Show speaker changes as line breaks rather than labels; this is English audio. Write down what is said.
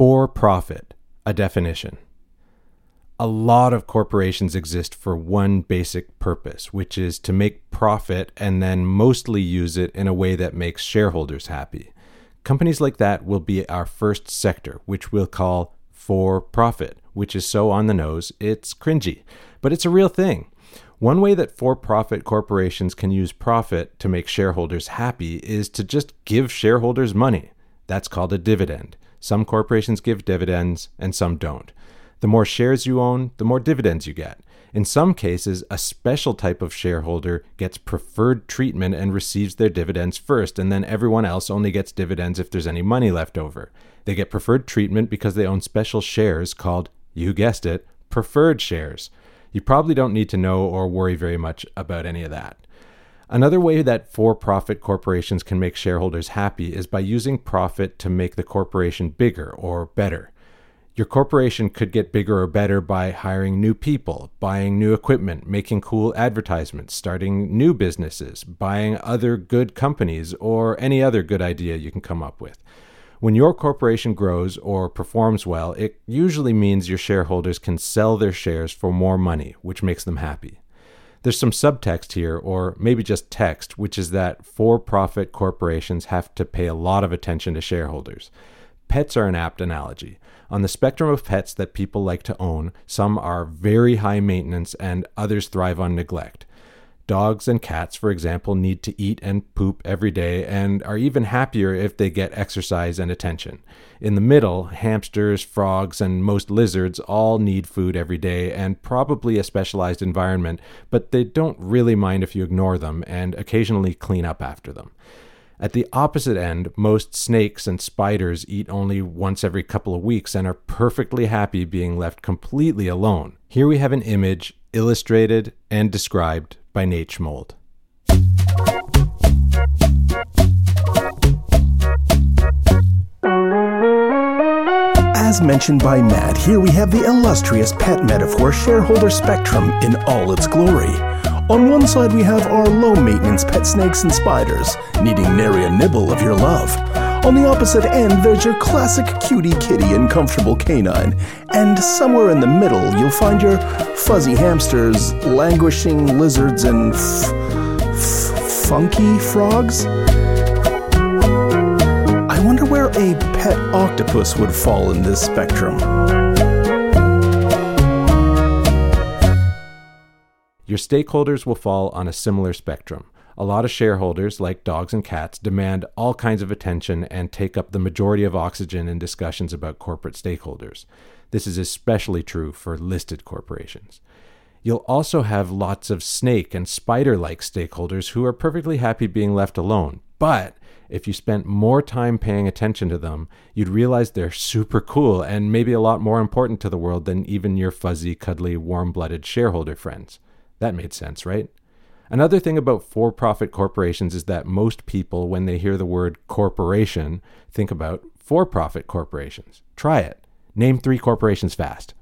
For profit, a definition. A lot of corporations exist for one basic purpose, which is to make profit and then mostly use it in a way that makes shareholders happy. Companies like that will be our first sector, which we'll call for profit, which is so on the nose, it's cringy. But it's a real thing. One way that for profit corporations can use profit to make shareholders happy is to just give shareholders money. That's called a dividend. Some corporations give dividends and some don't. The more shares you own, the more dividends you get. In some cases, a special type of shareholder gets preferred treatment and receives their dividends first, and then everyone else only gets dividends if there's any money left over. They get preferred treatment because they own special shares called, you guessed it, preferred shares. You probably don't need to know or worry very much about any of that. Another way that for profit corporations can make shareholders happy is by using profit to make the corporation bigger or better. Your corporation could get bigger or better by hiring new people, buying new equipment, making cool advertisements, starting new businesses, buying other good companies, or any other good idea you can come up with. When your corporation grows or performs well, it usually means your shareholders can sell their shares for more money, which makes them happy. There's some subtext here, or maybe just text, which is that for profit corporations have to pay a lot of attention to shareholders. Pets are an apt analogy. On the spectrum of pets that people like to own, some are very high maintenance and others thrive on neglect. Dogs and cats, for example, need to eat and poop every day and are even happier if they get exercise and attention. In the middle, hamsters, frogs, and most lizards all need food every day and probably a specialized environment, but they don't really mind if you ignore them and occasionally clean up after them. At the opposite end, most snakes and spiders eat only once every couple of weeks and are perfectly happy being left completely alone. Here we have an image illustrated and described by Nate Schmold.
As mentioned by Matt, here we have the illustrious pet metaphor shareholder spectrum in all its glory. On one side, we have our low maintenance pet snakes and spiders, needing nary a nibble of your love. On the opposite end, there's your classic cutie kitty and comfortable canine. And somewhere in the middle, you'll find your fuzzy hamsters, languishing lizards, and f- f- funky frogs. I wonder where a pet octopus would fall in this spectrum.
Your stakeholders will fall on a similar spectrum. A lot of shareholders, like dogs and cats, demand all kinds of attention and take up the majority of oxygen in discussions about corporate stakeholders. This is especially true for listed corporations. You'll also have lots of snake and spider like stakeholders who are perfectly happy being left alone. But if you spent more time paying attention to them, you'd realize they're super cool and maybe a lot more important to the world than even your fuzzy, cuddly, warm blooded shareholder friends. That made sense, right? Another thing about for profit corporations is that most people, when they hear the word corporation, think about for profit corporations. Try it. Name three corporations fast.